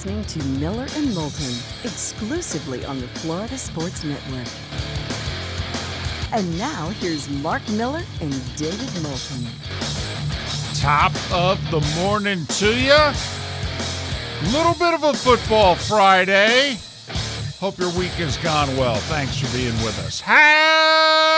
listening to Miller and Moulton exclusively on the Florida Sports Network. And now here's Mark Miller and David Moulton. Top of the morning to you. Little bit of a football Friday. Hope your week has gone well. Thanks for being with us. The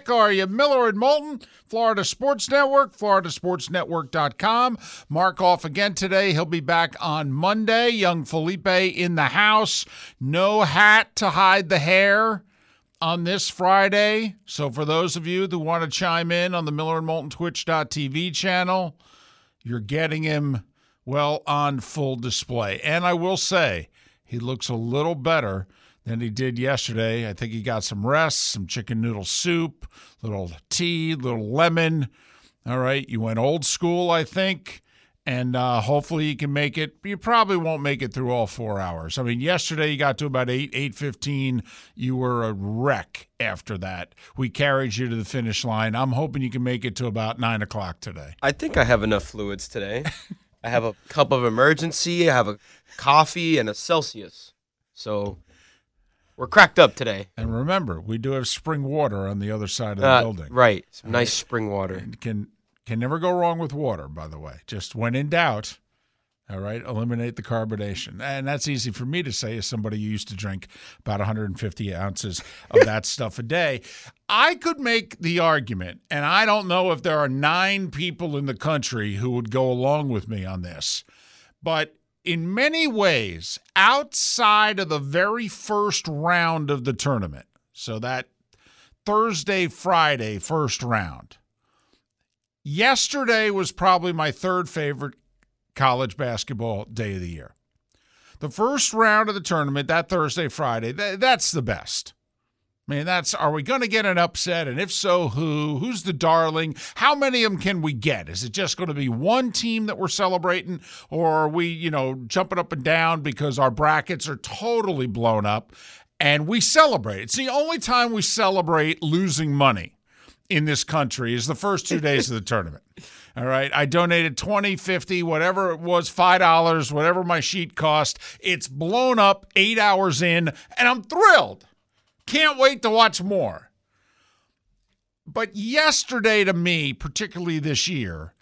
heck are you? Miller and Moulton, Florida Sports Network, floridasportsnetwork.com. Mark off again today. He'll be back on Monday. Young Felipe in the house. No hat to hide the hair on this Friday. So for those of you that want to chime in on the Miller and Moulton Twitch.tv channel, you're getting him well on full display. And I will say, he looks a little better than he did yesterday. I think he got some rest, some chicken noodle soup, little tea, little lemon. All right, you went old school, I think, and uh, hopefully you can make it. You probably won't make it through all four hours. I mean, yesterday you got to about eight, eight fifteen. You were a wreck after that. We carried you to the finish line. I'm hoping you can make it to about nine o'clock today. I think I have enough fluids today. I have a cup of emergency. I have a coffee and a Celsius. So we're cracked up today. And remember, we do have spring water on the other side of the Uh, building. right. Some nice spring water. And can can never go wrong with water, by the way. Just when in doubt, all right, eliminate the carbonation. And that's easy for me to say as somebody who used to drink about 150 ounces of that stuff a day. I could make the argument, and I don't know if there are nine people in the country who would go along with me on this, but in many ways, outside of the very first round of the tournament, so that Thursday, Friday, first round. Yesterday was probably my third favorite college basketball day of the year. The first round of the tournament, that Thursday, Friday, th- that's the best. I mean, that's are we going to get an upset? And if so, who? Who's the darling? How many of them can we get? Is it just going to be one team that we're celebrating, or are we, you know, jumping up and down because our brackets are totally blown up and we celebrate? It's the only time we celebrate losing money in this country is the first two days of the tournament. All right. I donated 20, 50, whatever it was, $5, whatever my sheet cost. It's blown up eight hours in, and I'm thrilled. Can't wait to watch more. But yesterday to me, particularly this year,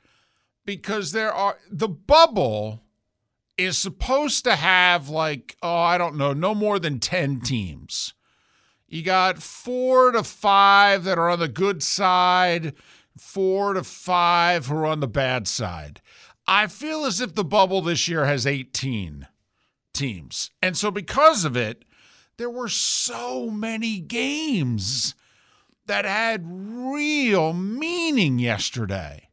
because there are the bubble is supposed to have like, oh, I don't know, no more than 10 teams. You got four to five that are on the good side, four to five who are on the bad side. I feel as if the bubble this year has 18 teams. And so, because of it, there were so many games that had real meaning yesterday.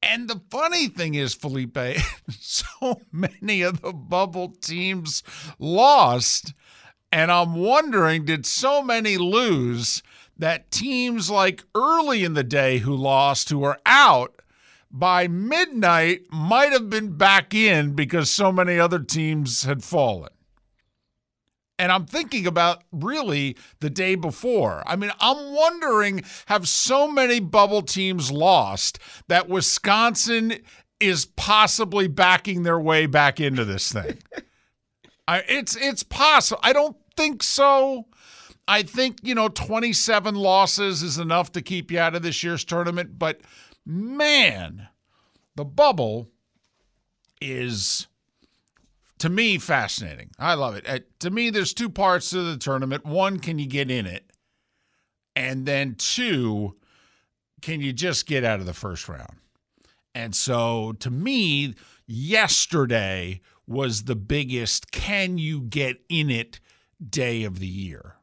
And the funny thing is, Felipe, so many of the bubble teams lost. And I'm wondering, did so many lose that teams like early in the day who lost, who are out, by midnight might have been back in because so many other teams had fallen? And I'm thinking about really the day before. I mean, I'm wondering have so many bubble teams lost that Wisconsin is possibly backing their way back into this thing? I, it's it's possible. I don't think so. I think you know 27 losses is enough to keep you out of this year's tournament. But man, the bubble is to me fascinating. I love it. Uh, to me, there's two parts to the tournament. One, can you get in it? And then two, can you just get out of the first round? And so to me, yesterday was the biggest can you get in it day of the year.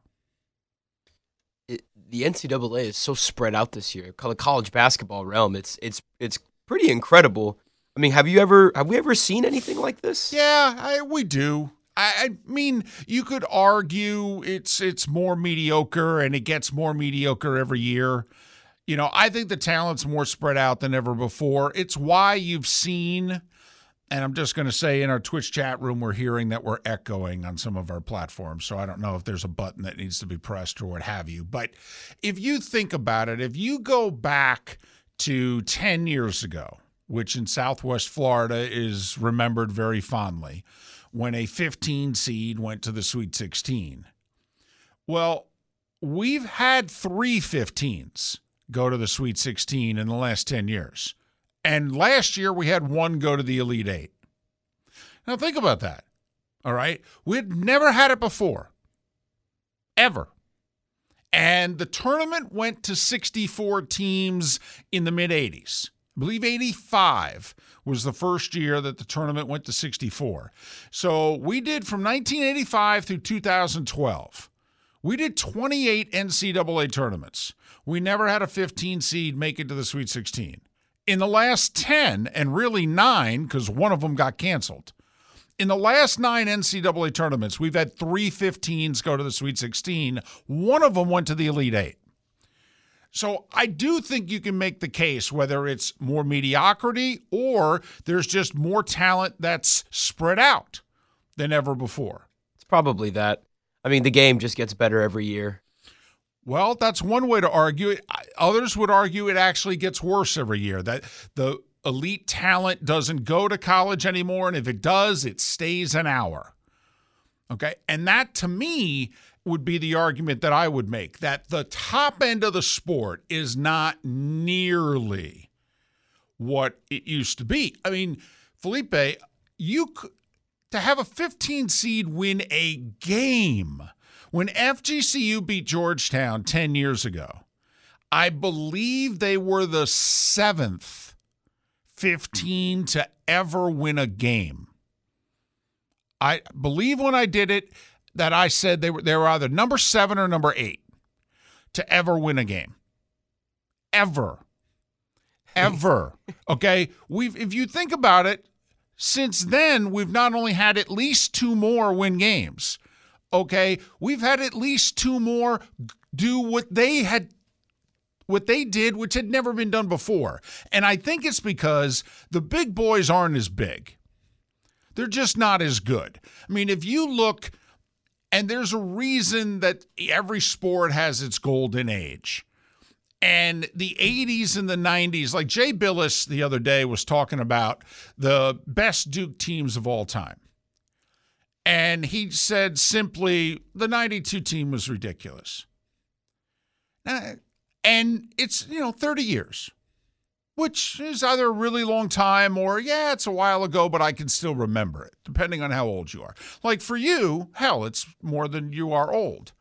It, the NCAA is so spread out this year. The college basketball realm, it's it's it's pretty incredible. I mean, have you ever have we ever seen anything like this? Yeah, I, we do. I, I mean, you could argue it's it's more mediocre and it gets more mediocre every year. You know, I think the talent's more spread out than ever before. It's why you've seen, and I'm just going to say in our Twitch chat room, we're hearing that we're echoing on some of our platforms. So I don't know if there's a button that needs to be pressed or what have you. But if you think about it, if you go back to 10 years ago, which in Southwest Florida is remembered very fondly, when a 15 seed went to the Sweet 16. Well, we've had three 15s go to the Sweet 16 in the last 10 years. And last year we had one go to the Elite Eight. Now think about that. All right. We'd never had it before, ever. And the tournament went to 64 teams in the mid 80s. I believe 85 was the first year that the tournament went to 64. So we did from 1985 through 2012. We did 28 NCAA tournaments. We never had a 15 seed make it to the Sweet 16. In the last 10, and really nine, because one of them got canceled, in the last nine NCAA tournaments, we've had three 15s go to the Sweet 16. One of them went to the Elite Eight. So I do think you can make the case whether it's more mediocrity or there's just more talent that's spread out than ever before. It's probably that. I mean, the game just gets better every year. Well, that's one way to argue it. Others would argue it actually gets worse every year. That the elite talent doesn't go to college anymore. And if it does, it stays an hour. Okay. And that to me would be the argument that I would make that the top end of the sport is not nearly what it used to be. I mean, Felipe, you to have a 15 seed win a game when FGCU beat Georgetown 10 years ago. I believe they were the seventh 15 to ever win a game. I believe when I did it that I said they were they were either number 7 or number 8 to ever win a game. Ever. Ever. okay? We've if you think about it, since then we've not only had at least two more win games. Okay? We've had at least two more do what they had what they did, which had never been done before. And I think it's because the big boys aren't as big. They're just not as good. I mean, if you look, and there's a reason that every sport has its golden age. And the 80s and the 90s, like Jay Bilas the other day was talking about the best Duke teams of all time. And he said simply, the 92 team was ridiculous. And it's, you know, 30 years, which is either a really long time or, yeah, it's a while ago, but I can still remember it, depending on how old you are. Like for you, hell, it's more than you are old.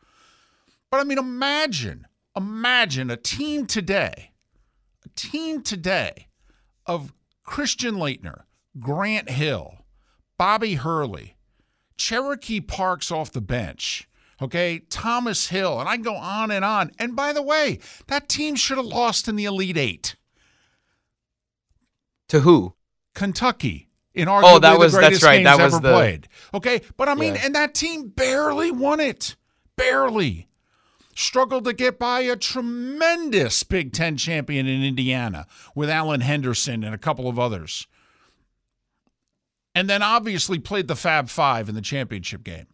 But I mean, imagine, imagine a team today, a team today of Christian Laettner, Grant Hill, Bobby Hurley, Cherokee Parks off the bench okay, Thomas Hill, and I can go on and on. And by the way, that team should have lost in the Elite Eight. To who? Kentucky. In oh, arguably oh, that was the greatest that's right. That was ever the... played. Okay, but I mean, yeah. and that team barely won it. Barely struggled to get by a tremendous Big Ten champion in Indiana with Alan Henderson and a couple of others. And then obviously played the Fab Five in the championship game.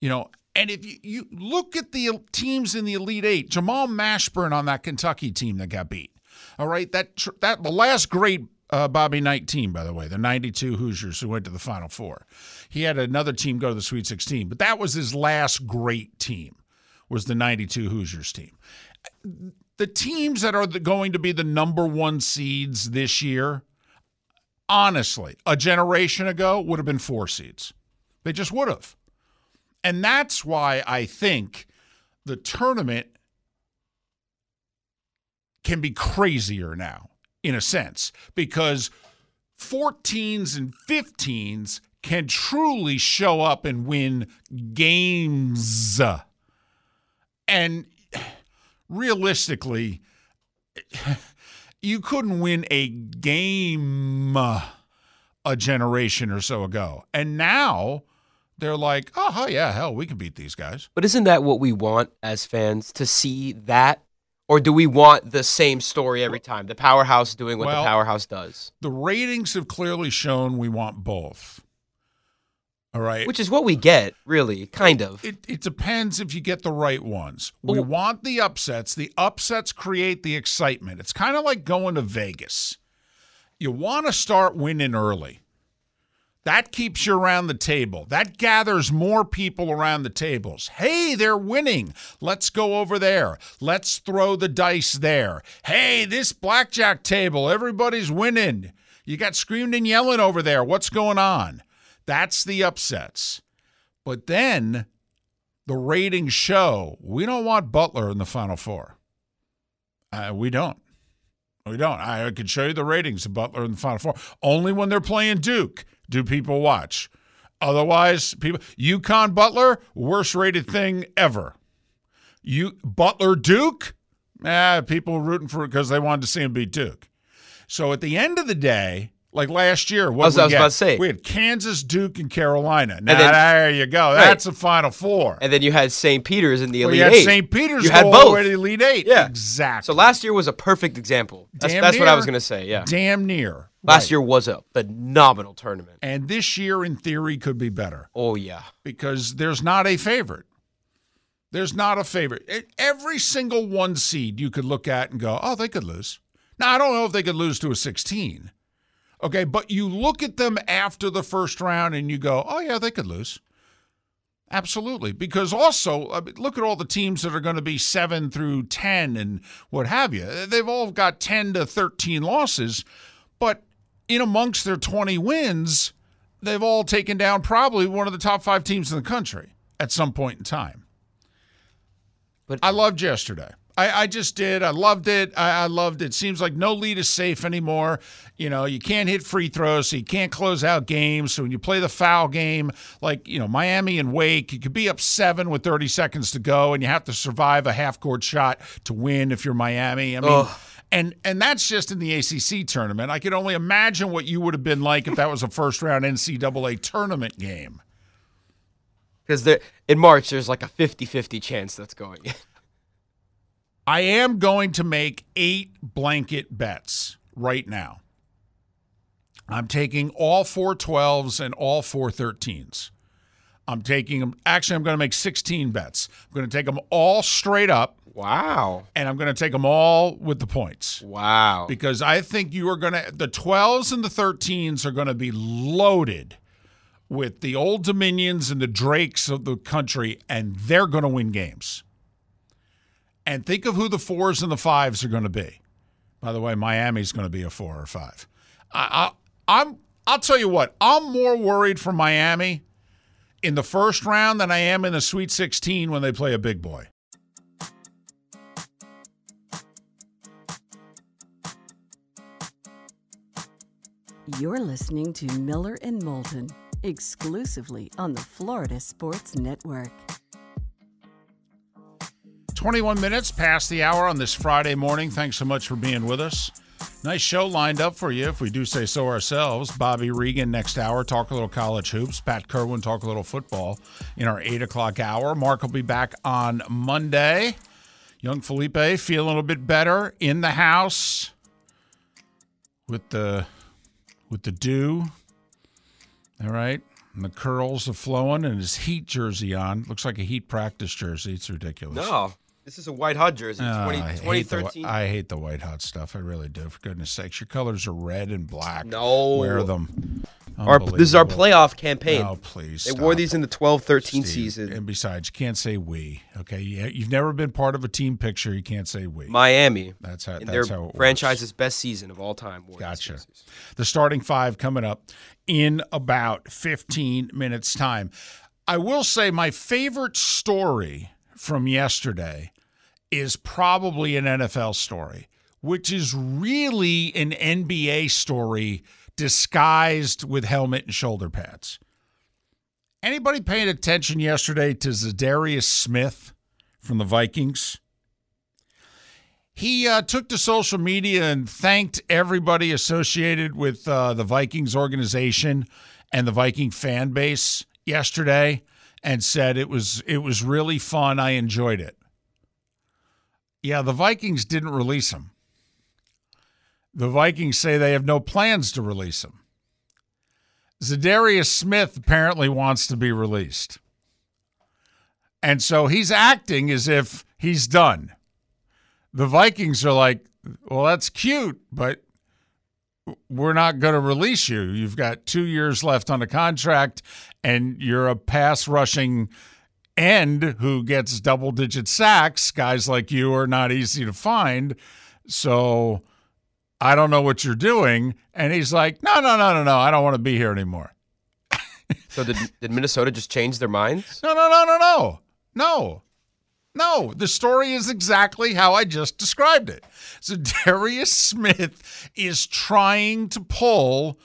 You know, and if you, you look at the teams in the Elite Eight, Jamal Mashburn on that Kentucky team that got beat. All right, that that the last great uh, Bobby Knight team, by the way, the '92 Hoosiers who went to the Final Four. He had another team go to the Sweet 16, but that was his last great team. Was the '92 Hoosiers team? The teams that are the, going to be the number one seeds this year, honestly, a generation ago would have been four seeds. They just would have. And that's why I think the tournament can be crazier now, in a sense, because 14s and 15s can truly show up and win games. And realistically, you couldn't win a game a generation or so ago. And now they're like, oh, yeah, hell, we can beat these guys. But isn't that what we want as fans to see that? Or do we want the same story every time? The powerhouse doing what well, the powerhouse does? The ratings have clearly shown we want both. All right. Which is what we get, really, kind of. It, it depends if you get the right ones. We want the upsets. The upsets create the excitement. It's kind of like going to Vegas. you want to start winning early. That keeps you around the table. That gathers more people around the tables. Hey, they're winning. Let's go over there. Let's throw the dice there. Hey, this blackjack table, everybody's winning. You got screamed and yelling over there. What's going on? That's the upsets. But then the ratings show we don't want Butler in the Final Four. Uh, we don't. We don't. I could show you the ratings of Butler in the Final Four. Only when they're playing Duke do people watch. Otherwise, people UConn Butler, worst rated thing ever. You Butler Duke, eh, people rooting for it because they wanted to see him beat Duke. So at the end of the day, like last year, what I was, we I was get? about to say. we had Kansas, Duke, and Carolina. Now then- there you go. Right. That's a Final Four. And then you had St. Peter's in the Well, Elite you had Eight. St. Peter's You had the both. the Elite Eight. Yeah. exactly. So last year was a perfect example. That's, that's what I was going to say. Yeah. damn near. Last Right. year was a phenomenal tournament. and this year, in theory, could be better. Oh yeah. because there's not a favorite. There's not a favorite. Every single one seed you could look at and go, oh, they could lose. Now, I don't know if they could lose to a 16. Okay, but you look at them after the first round and you go, oh, yeah, they could lose. Absolutely. Because also, I mean, look at all the teams that are going to be 7 through 10 and what have you. They've all got 10 to 13 losses, but in amongst their 20 wins, they've all taken down probably one of the top five teams in the country at some point in time. But- I loved yesterday. I, I just did. I loved it. I, I loved it. Seems like no lead is safe anymore. You know, you can't hit free throws, so you can't close out games. So when you play the foul game, like, you know, Miami and Wake, you could be up seven with 30 seconds to go, and you have to survive a half court shot to win if you're Miami. I mean. And and that's just in the ACC tournament. I can only imagine what you would have been like if that was a first round NCAA tournament game. Because in March there's like a 50-50 chance that's going. I am going to make eight blanket bets right now. I'm taking all four 12s and all four 13s. I'm taking them. Actually, I'm going to make 16 bets. I'm going to take them all straight up, wow. and I'm going to take them all with the points. Wow. because I think you are going to the 12s and the 13s are going to be loaded with the old dominions and the drakes of the country and they're going to win games. And think of who the 4s and the 5s are going to be. By the way, Miami's going to be a 4 or 5. I, I I'm I'll tell you what, I'm more worried for Miami in the first round than I am in the Sweet 16 when they play a big boy. You're listening to Miller and Moulton exclusively on the Florida Sports Network. 21 minutes past the hour on this Friday morning. Thanks so much for being with us. Nice show lined up for you, if we do say so ourselves. Bobby Regan next hour, talk a little college hoops. Pat Kirwan, talk a little football in our 8 o'clock hour. Mark will be back on Monday. Young Felipe feeling a little bit better in the house with the with the dew. All right. And the curls are flowing and his heat jersey on. Looks like a heat practice jersey. It's ridiculous. No. This is a white hot jersey. Oh, 20, I, hate the, 2013. I hate the white hot stuff. I really do. For goodness sakes, your colors are red and black. No. wear them. Our, this is our playoff campaign. Oh, please. they wore these in the 12-13 Steve. season. And besides, you can't say we. Okay, you, you've never been part of a team picture. You can't say we. Miami. That's how. in That's their how it franchise's best season of all time. Gotcha. the starting five coming up in about 15 minutes time i will say my favorite story from yesterday is probably an nfl story which is really an nba story disguised with helmet and shoulder pads anybody paying attention yesterday to zadarius smith from the vikings he uh, took to social media and thanked everybody associated with uh, the Vikings organization and the Viking fan base yesterday, and said it was it was really fun. I enjoyed it. Yeah, the Vikings didn't release him. The Vikings say they have no plans to release him. Zadarius Smith apparently wants to be released. And so he's acting as if he's done the Vikings are like, well, that's cute, but we're not going to release you. You've got two years left on the contract, and you're a pass rushing end who gets double digit sacks. Guys like you are not easy to find. So I don't know what you're doing. And he's like, no, no, no, no, no. I don't want to be here anymore. so did, did Minnesota just change their minds? No, no, no, no, no. No. No, the story is exactly how I just described it. So Darius Smith is trying to pull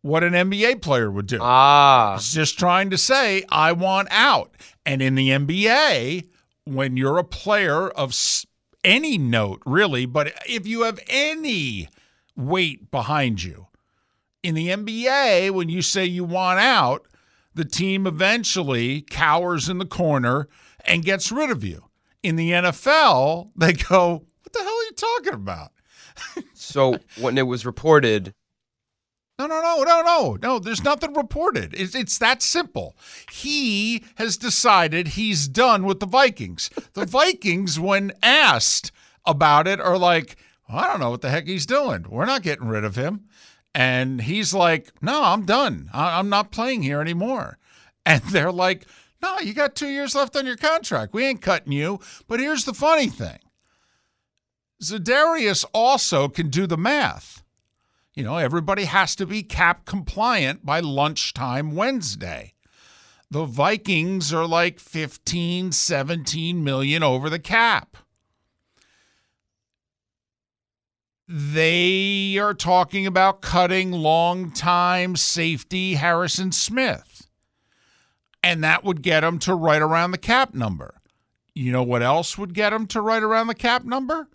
what an NBA player would do. Ah. He's just trying to say, I want out. And in the NBA, when you're a player of any note, really, but if you have any weight behind you, in the NBA, when you say you want out, the team eventually cowers in the corner and gets rid of you. In the NFL, they go, What the hell are you talking about? so when it was reported no, no, no, no, no, no. There's nothing reported. It's, it's that simple. He has decided he's done with the Vikings. The Vikings, when asked about it, are like, I don't know what the heck he's doing. We're not getting rid of him. And he's like, No, I'm done. I'm not playing here anymore. And they're like, No, you got two years left on your contract. We ain't cutting you. But here's the funny thing Za'Darius also can do the math. You know, everybody has to be cap compliant by lunchtime Wednesday. The Vikings are like 15, 17 million over the cap. They are talking about cutting long-time safety Harrison Smith. And that would get them to right around the cap number. You know what else would get them to right around the cap number?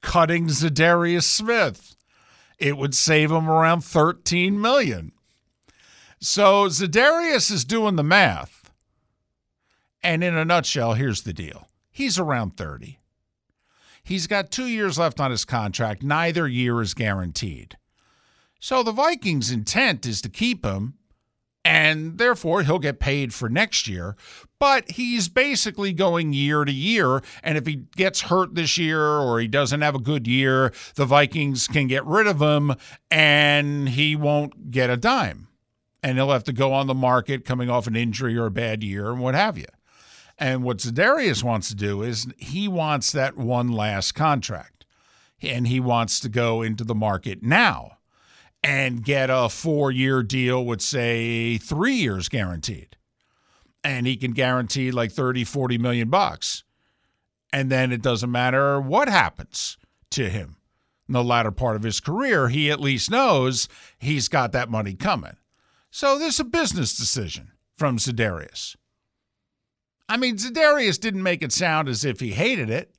Cutting Za'Darius Smith it would save him around 13 million. So Za'Darius is doing the math. And in a nutshell, here's the deal. He's around 30. He's got 2 years left on his contract. Neither year is guaranteed. So the Vikings' intent is to keep him and therefore he'll get paid for next year. But he's basically going year to year. And if he gets hurt this year or he doesn't have a good year, the Vikings can get rid of him and he won't get a dime. And he'll have to go on the market coming off an injury or a bad year and what have you. And what Za'Darius wants to do is he wants that one last contract. And he wants to go into the market now and get a four year deal with, say, three years guaranteed. And he can guarantee like 30, 40 million bucks. And then it doesn't matter what happens to him in the latter part of his career. He at least knows he's got that money coming. So this is a business decision from Za'Darius. I mean, Za'Darius didn't make it sound as if he hated it.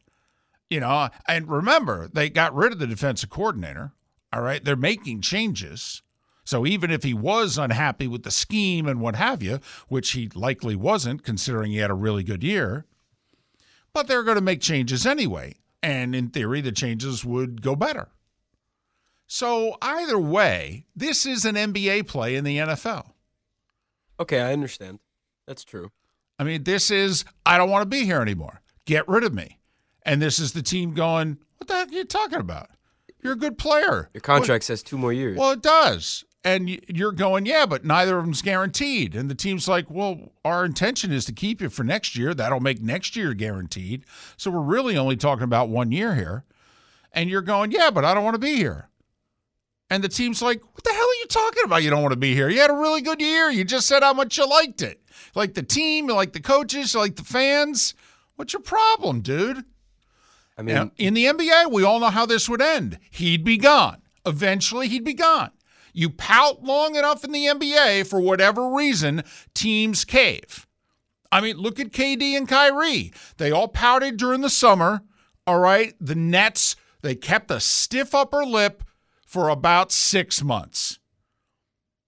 You know, and remember, they got rid of the defensive coordinator. All right. They're making changes. So even if he was unhappy with the scheme and what have you, which he likely wasn't, considering he had a really good year, but they're going to make changes anyway. And in theory, the changes would go better. So either way, this is an NBA play in the NFL. Okay, I understand. That's true. I mean, this is, I don't want to be here anymore. Get rid of me. And this is the team going, what the heck are you talking about? You're a good player. Your contract well, says two more years. Well, it does. And you're going, yeah, but neither of them's guaranteed. And the team's like, well, our intention is to keep you for next year. That'll make next year guaranteed. So we're really only talking about one year here. And you're going, yeah, but I don't want to be here. And the team's like, what the hell are you talking about? You don't want to be here. You had a really good year. You just said how much you liked it. Like the team, you like the coaches, you like the fans. What's your problem, dude? I mean, now, in the NBA, we all know how this would end. He'd be gone. Eventually, he'd be gone. You pout long enough in the NBA, for whatever reason, teams cave. I mean, look at KD and Kyrie. They all pouted during the summer. All right. The Nets, they kept a stiff upper lip for about six months.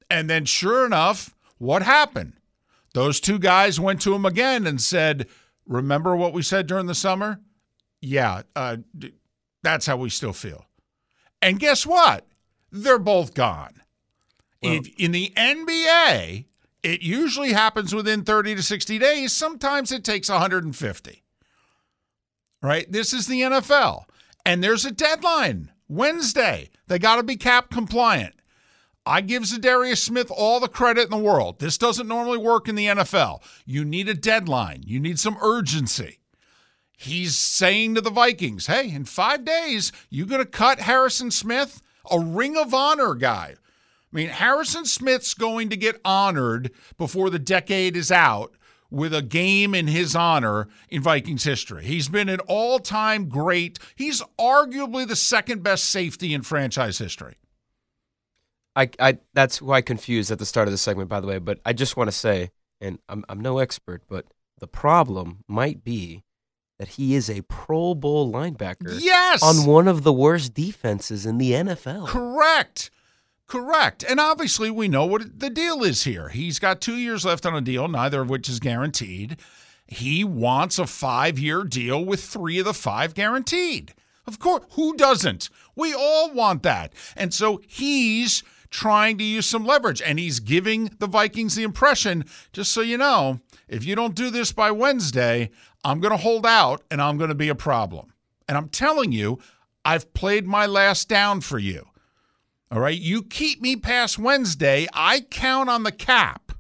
And then, sure enough, what happened? Those two guys went to him again and said, Remember what we said during the summer? Yeah, uh, that's how we still feel. And guess what? They're both gone. Well, if, in the NBA, it usually happens within 30 to 60 days. Sometimes it takes 150. Right? This is the NFL. And there's a deadline Wednesday, they got to be cap compliant. I give Za'Darius Smith all the credit in the world. This doesn't normally work in the NFL. You need a deadline, you need some urgency. He's saying to the Vikings, hey, in five days, you're going to cut Harrison Smith, a Ring of Honor guy. I mean, Harrison Smith's going to get honored before the decade is out with a game in his honor in Vikings history. He's been an all time great. He's arguably the second best safety in franchise history. I, I that's who I confused at the start of the segment, by the way. But I just want to say, and I'm I'm no expert, but the problem might be that he is a Pro Bowl linebacker. Yes, on one of the worst defenses in the NFL. Correct. Correct. And obviously, we know what the deal is here. He's got two years left on a deal, neither of which is guaranteed. He wants a five year deal with three of the five guaranteed. Of course, who doesn't? We all want that. And so he's trying to use some leverage. And he's giving the Vikings the impression just so you know, if you don't do this by Wednesday, I'm going to hold out and I'm going to be a problem. And I'm telling you, I've played my last down for you. All right. You keep me past Wednesday, I count on the cap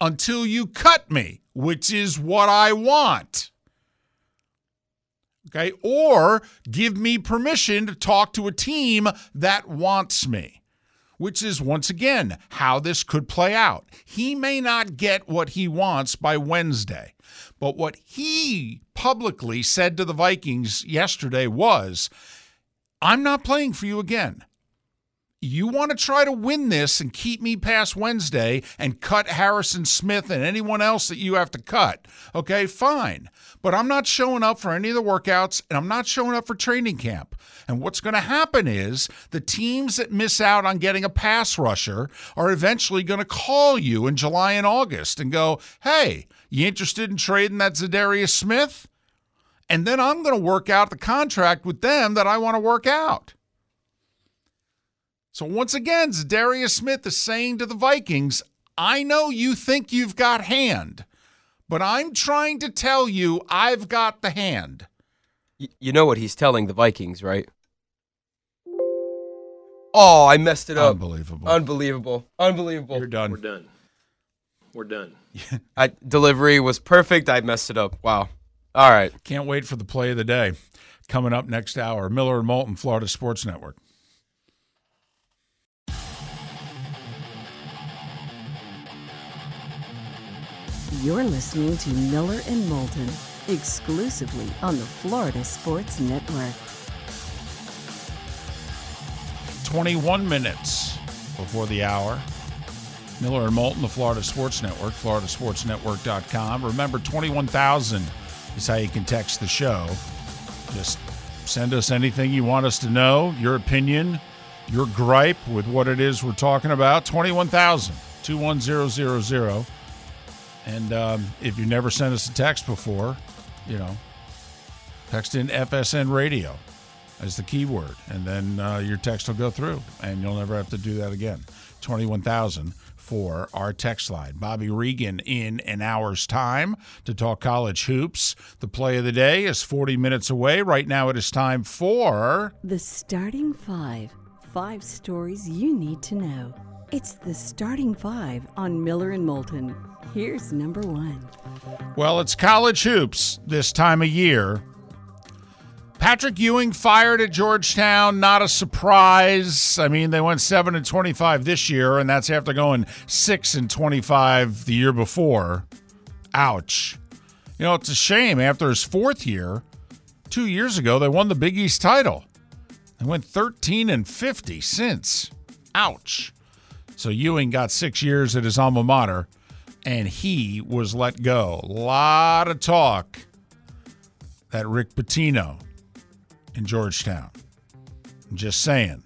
until you cut me, which is what I want. Okay. Or give me permission to talk to a team that wants me which is once again how this could play out. He may not get what he wants by Wednesday, but what he publicly said to the Vikings yesterday was I'm not playing for you again. You want to try to win this and keep me past Wednesday and cut Harrison Smith and anyone else that you have to cut. Okay, fine. But I'm not showing up for any of the workouts and I'm not showing up for training camp. And what's going to happen is the teams that miss out on getting a pass rusher are eventually going to call you in July and August and go, hey, you interested in trading that Za'Darius Smith? And then I'm going to work out the contract with them that I want to work out. So once again, Za'Darius Smith is saying to the Vikings, I know you think you've got hand, but I'm trying to tell you I've got the hand. You know what he's telling the Vikings, right? Oh, I messed it up. Unbelievable. Unbelievable. Unbelievable. You're done. We're done. We're done. I, delivery was perfect. I messed it up. Wow. All right. Can't wait for the play of the day. Coming up next hour, Miller and Moulton, Florida Sports Network. You're listening to Miller and Moulton exclusively on the Florida Sports Network. 21 minutes before the hour. Miller and Moulton, the Florida Sports Network, floridasportsnetwork.com. Remember, 21,000 is how you can text the show. Just send us anything you want us to know, your opinion, your gripe with what it is we're talking about. 21,000, 21000. And um, if you never sent us a text before, you know, text in FSN radio as the keyword, and then uh, your text will go through, and you'll never have to do that again. 21,000 for our text line. Bobby Regan in an hour's time to talk college hoops. The play of the day is 40 minutes away. Right now, it is time for. The starting five. Five stories you need to know. It's the starting five on Miller and Moulton. Here's number one. Well, it's college hoops this time of year. Patrick Ewing fired at Georgetown, not a surprise. I mean, they went 7 and 25 this year, and that's after going 6 and 25 the year before. Ouch. You know, it's a shame after his fourth year, two years ago, they won the Big East title. They went 13 and 50 since. Ouch. So Ewing got six years at his alma mater, and he was let go. A lot of talk that Rick Pitino in Georgetown. I'm just saying.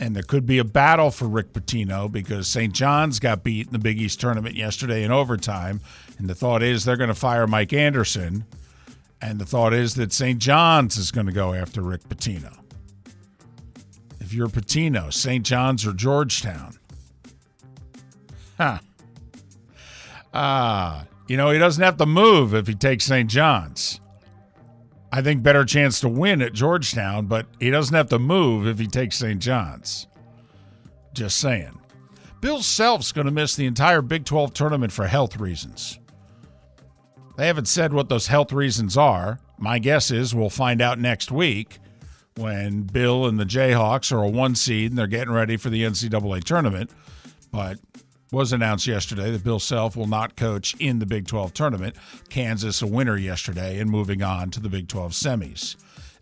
And there could be a battle for Rick Pitino because St. John's got beat in the Big East tournament yesterday in overtime. And the thought is they're going to fire Mike Anderson. And the thought is that St. John's is going to go after Rick Pitino. If you're Pitino, St. John's or Georgetown. Huh. Ah, you know, he doesn't have to move if he takes St. John's. I think better chance to win at Georgetown, but he doesn't have to move if he takes St. John's. Just saying. Bill Self's going to miss the entire Big 12 tournament for health reasons. They haven't said what those health reasons are. My guess is we'll find out next week when Bill and the Jayhawks are a one seed and they're getting ready for the NCAA tournament. But was announced yesterday that Bill Self will not coach in the Big 12 tournament. Kansas a winner yesterday and moving on to the Big 12 semis.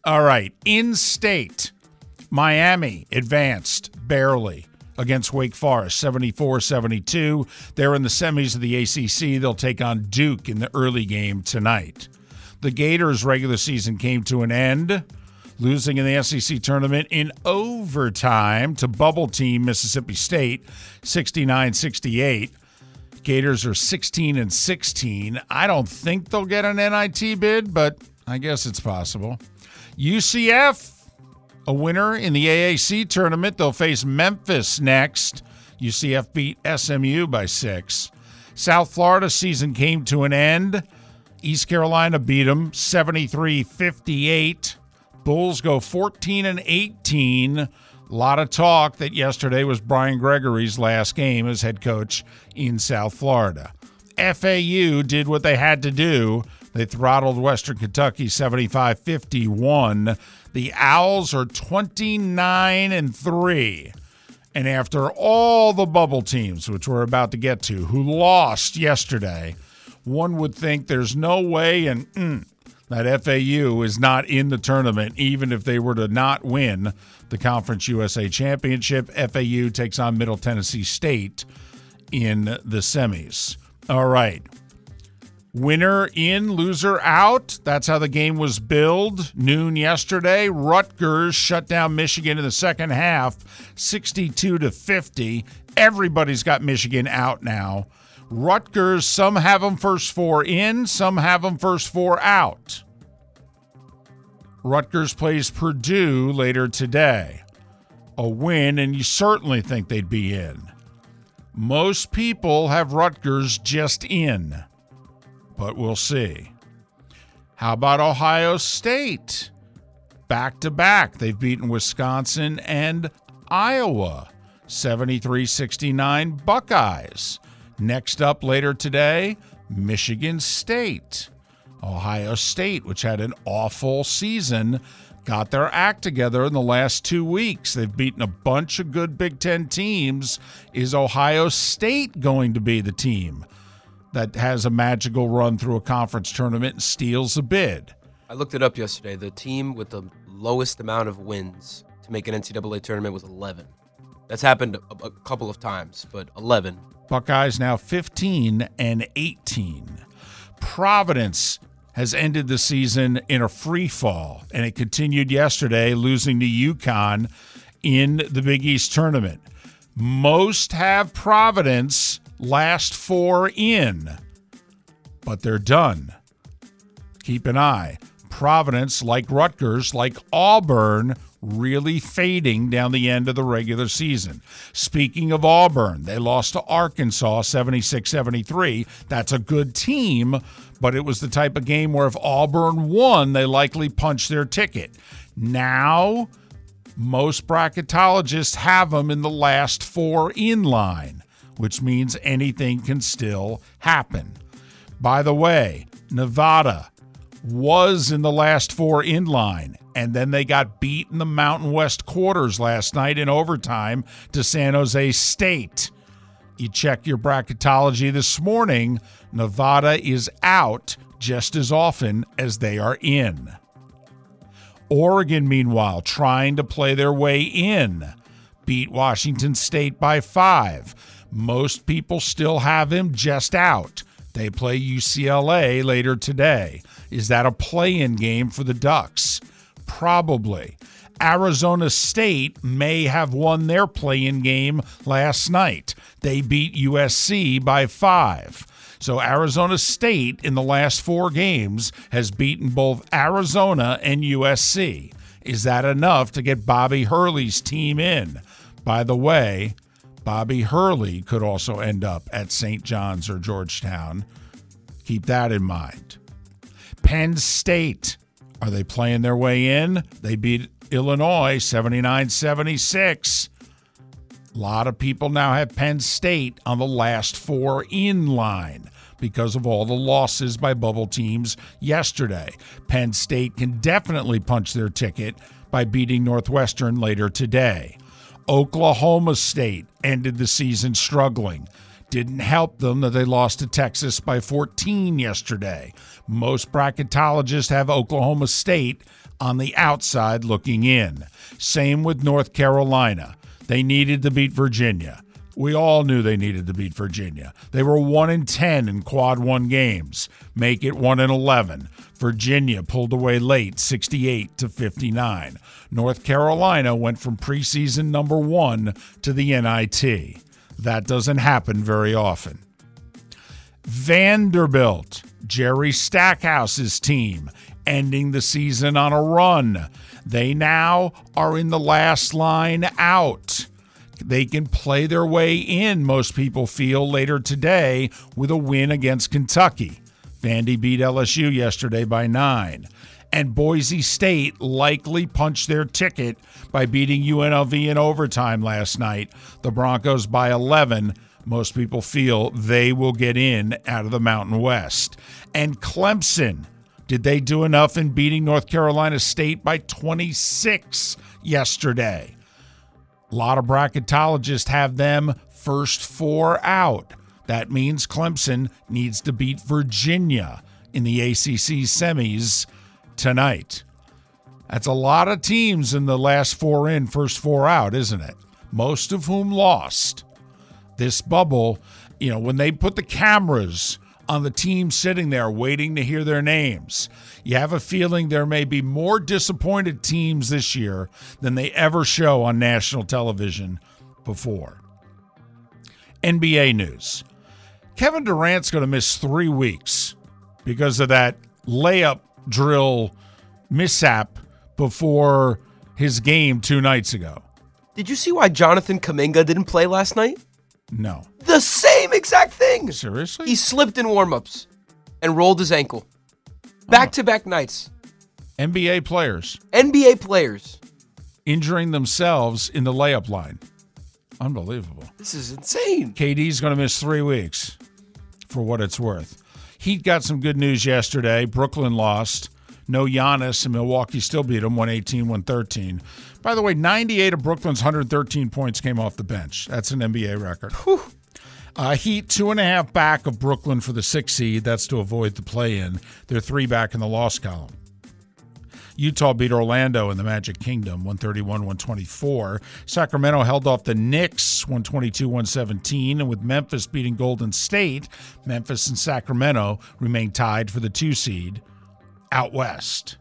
All right, in state, Miami advanced barely against Wake Forest 74 72. They're in the semis of the ACC. They'll take on Duke in the early game tonight. The Gators' regular season came to an end losing in the SEC tournament in overtime to bubble team Mississippi State 69 68. Gators are 16 and 16. I don't think they'll get an NIT bid, but I guess it's possible. UCF, a winner in the AAC tournament. They'll face Memphis next. UCF beat SMU by six. South Florida season came to an end. East Carolina beat them 73 58. Bulls go 14 and 18. A lot of talk that yesterday was Brian Gregory's last game as head coach in South Florida. FAU did what they had to do. They throttled Western Kentucky 75 51. The Owls are 29 and 3. And after all the bubble teams, which we're about to get to, who lost yesterday, one would think there's no way, and mm, that FAU is not in the tournament, even if they were to not win the Conference USA Championship. FAU takes on Middle Tennessee State in the semis. All right. Winner in, loser out. That's how the game was billed. Noon yesterday. Rutgers shut down Michigan in the second half, 62 to 50. Everybody's got Michigan out now. Rutgers, some have them first four in, some have them first four out. Rutgers plays Purdue later today. A win, and you certainly think they'd be in. Most people have Rutgers just in, but we'll see. How about Ohio State? Back to back, they've beaten Wisconsin and Iowa. 73 69 Buckeyes. Next up later today, Michigan State. Ohio State, which had an awful season, got their act together in the last two weeks. They've beaten a bunch of good Big Ten teams. Is Ohio State going to be the team that has a magical run through a conference tournament and steals a bid? I looked it up yesterday. The team with the lowest amount of wins to make an NCAA tournament was 11. That's happened a, couple of times, but 11 Buckeyes now 15 and 18. Providence has ended the season in a free fall, and it continued yesterday, losing to UConn in the Big East tournament. Most have Providence last four in, but they're done. Keep an eye. Providence, like Rutgers, like Auburn, really fading down the end of the regular season. Speaking of Auburn, they lost to Arkansas 76 73. That's a good team, but it was the type of game where if Auburn won, they likely punched their ticket. Now, most bracketologists have them in the last four in line, which means anything can still happen. By the way, Nevada was in the last four in line and then they got beat in the Mountain West quarters last night in overtime to San Jose State. You check your bracketology this morning, Nevada is out just as often as they are in. Oregon, meanwhile, trying to play their way in, beat Washington State by five. Most people still have him just out. They play UCLA later today. Is that a play in game for the Ducks? Probably. Arizona State may have won their play in game last night. They beat USC by five. So Arizona State in the last four games has beaten both Arizona and USC. Is that enough to get Bobby Hurley's team in? By the way, Bobby Hurley could also end up at St. John's or Georgetown. Keep that in mind. Penn State Are they playing their way in? They beat Illinois 79 76. A lot of people now have Penn State on the last four in line because of all the losses by bubble teams yesterday. Penn State can definitely punch their ticket by beating Northwestern later today. Oklahoma State ended the season struggling. Didn't help them that they lost to Texas by 14 yesterday. Most bracketologists have Oklahoma State on the outside looking in. Same with North Carolina. They needed to beat Virginia. We all knew they needed to beat Virginia. They were 1 in 10 in quad 1 games. Make it 1 in 11. Virginia pulled away late 68 to 59. North Carolina went from preseason number 1 to the NIT. That doesn't happen very often. Vanderbilt, Jerry Stackhouse's team, ending the season on a run. They now are in the last line out. They can play their way in, most people feel, later today with a win against Kentucky. Vandy beat LSU yesterday by nine. And Boise State likely punched their ticket by beating UNLV in overtime last night. The Broncos by 11. Most people feel they will get in out of the Mountain West. And Clemson, did they do enough in beating North Carolina State by 26 yesterday? A lot of bracketologists have them first four out. That means Clemson needs to beat Virginia in the ACC semis tonight. That's a lot of teams in the last four in, first four out, isn't it? Most of whom lost. This bubble, you know, when they put the cameras on the team sitting there waiting to hear their names, you have a feeling there may be more disappointed teams this year than they ever show on national television before. NBA news Kevin Durant's going to miss three weeks because of that layup drill mishap before his game two nights ago. Did you see why Jonathan Kuminga didn't play last night? No. The same exact thing. Seriously? He slipped in warmups and rolled his ankle. Back to back nights. NBA players NBA players. injuring themselves in the layup line. Unbelievable. This is insane. KD's going to miss three weeks for what it's worth. Heat got some good news yesterday. Brooklyn lost. No Giannis, and Milwaukee still beat them 118 113. By the way, 98 of Brooklyn's 113 points came off the bench. That's an NBA record. Uh, Heat two and a half back of Brooklyn for the six seed. That's to avoid the play in. They're three back in the loss column. Utah beat Orlando in the Magic Kingdom 131 124. Sacramento held off the Knicks 122 117. And with Memphis beating Golden State, Memphis and Sacramento remain tied for the two seed out west.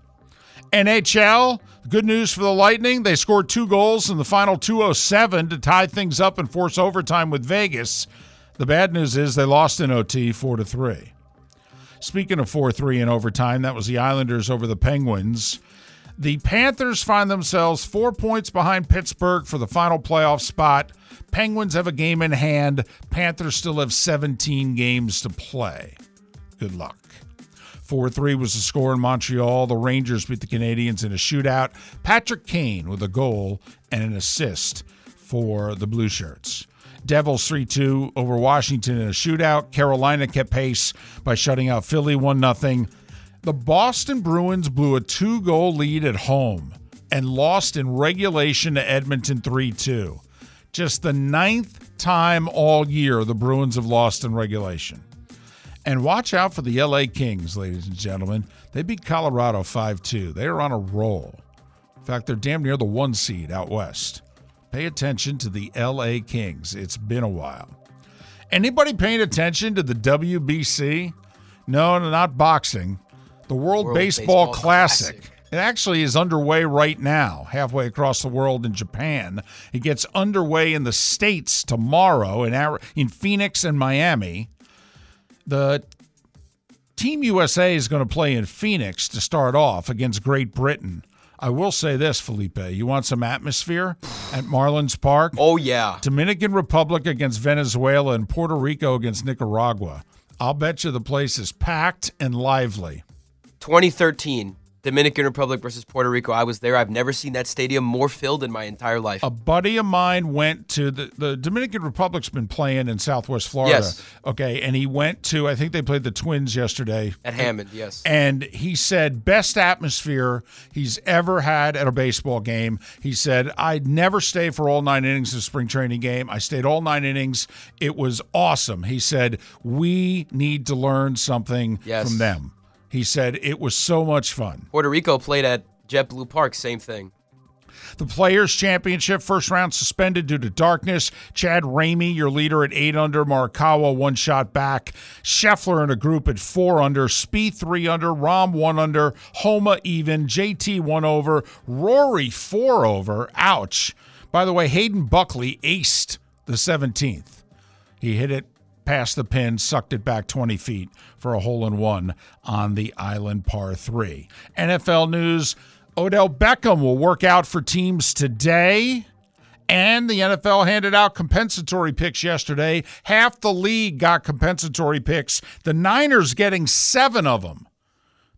NHL, good news for the Lightning. They scored two goals in the final 207 to tie things up and force overtime with Vegas. The bad news is they lost in OT 4 to 3. Speaking of 4 3 in overtime, that was the Islanders over the Penguins. The Panthers find themselves four points behind Pittsburgh for the final playoff spot. Penguins have a game in hand. Panthers still have 17 games to play. Good luck. 4 3 was the score in Montreal. The Rangers beat the Canadiens in a shootout. Patrick Kane with a goal and an assist for the Blue Shirts. Devils 3 2 over Washington in a shootout. Carolina kept pace by shutting out Philly 1 0. The Boston Bruins blew a two goal lead at home and lost in regulation to Edmonton 3 2. Just the ninth time all year the Bruins have lost in regulation. And watch out for the LA Kings, ladies and gentlemen. They beat Colorado 5 2. They are on a roll. In fact, they're damn near the one seed out west. Pay attention to the LA Kings. It's been a while. Anybody paying attention to the WBC? No, no, not boxing. The World, World Baseball, Baseball Classic. Classic. It actually is underway right now, halfway across the world in Japan. It gets underway in the States tomorrow in, Ari- in Phoenix and Miami. The Team USA is going to play in Phoenix to start off against Great Britain. I will say this, Felipe. You want some atmosphere at Marlins Park? Oh, yeah. Dominican Republic against Venezuela and Puerto Rico against Nicaragua. I'll bet you the place is packed and lively. 2013. Dominican Republic versus Puerto Rico. I was there. I've never seen that stadium more filled in my entire life. A buddy of mine went to the, the Dominican Republic's been playing in Southwest Florida. Yes. Okay. And he went to, I think they played the Twins yesterday. At Hammond, yes. And he said, best atmosphere he's ever had at a baseball game. He said, I'd never stay for all nine innings of spring training game. I stayed all nine innings. It was awesome. He said, we need to learn something Yes. from them. He said, it was so much fun. Puerto Rico played at JetBlue Park, same thing. The Players Championship first round suspended due to darkness. Chad Ramey, your leader at eight under. Morikawa one shot back. Scheffler in a group at four under. Spieth three under. Rahm one under. Homa even. JT one over. Rory four over. Ouch. By the way, Hayden Buckley aced the 17th. He hit it past the pin, sucked it back 20 feet for a hole in one on the island par three. NFL news Odell Beckham will work out for teams today. And the NFL handed out compensatory picks yesterday. Half the league got compensatory picks. The Niners getting seven of them.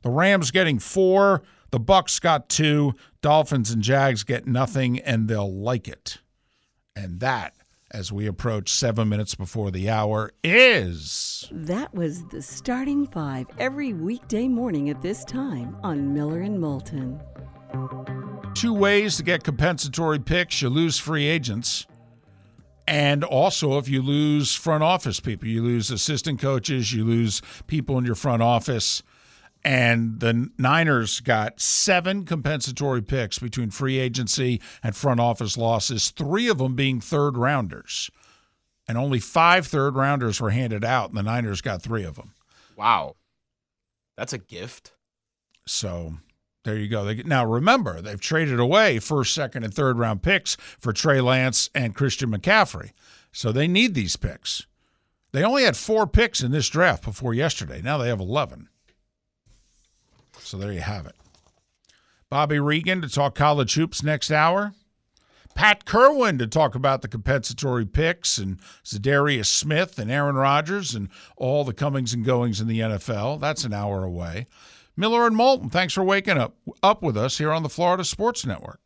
The Rams getting four. The Bucs got two. Dolphins and Jags get nothing, and they'll like it. And that, as we approach seven minutes before the hour, is That was the starting five every weekday morning at this time on Miller and Moulton. two ways to get compensatory picks. You lose free agents. And also, if you lose front office people, you lose assistant coaches, you lose people in your front office. And the Niners got seven compensatory picks between free agency and front office losses, three of them being third rounders. And only five third rounders were handed out, and the Niners got three of them. Wow. That's a gift. So there you go. They, now remember, they've traded away first, second, and third round picks for Trey Lance and Christian McCaffrey. So they need these picks. They only had four picks in this draft before yesterday. Now they have 11. So there you have it. Bobby Regan to talk college hoops next hour. Pat Kirwan to talk about the compensatory picks and Za'Darius Smith and Aaron Rodgers and all the comings and goings in the NFL. That's an hour away. Miller and Moulton, thanks for waking up up with us here on the Florida Sports Network.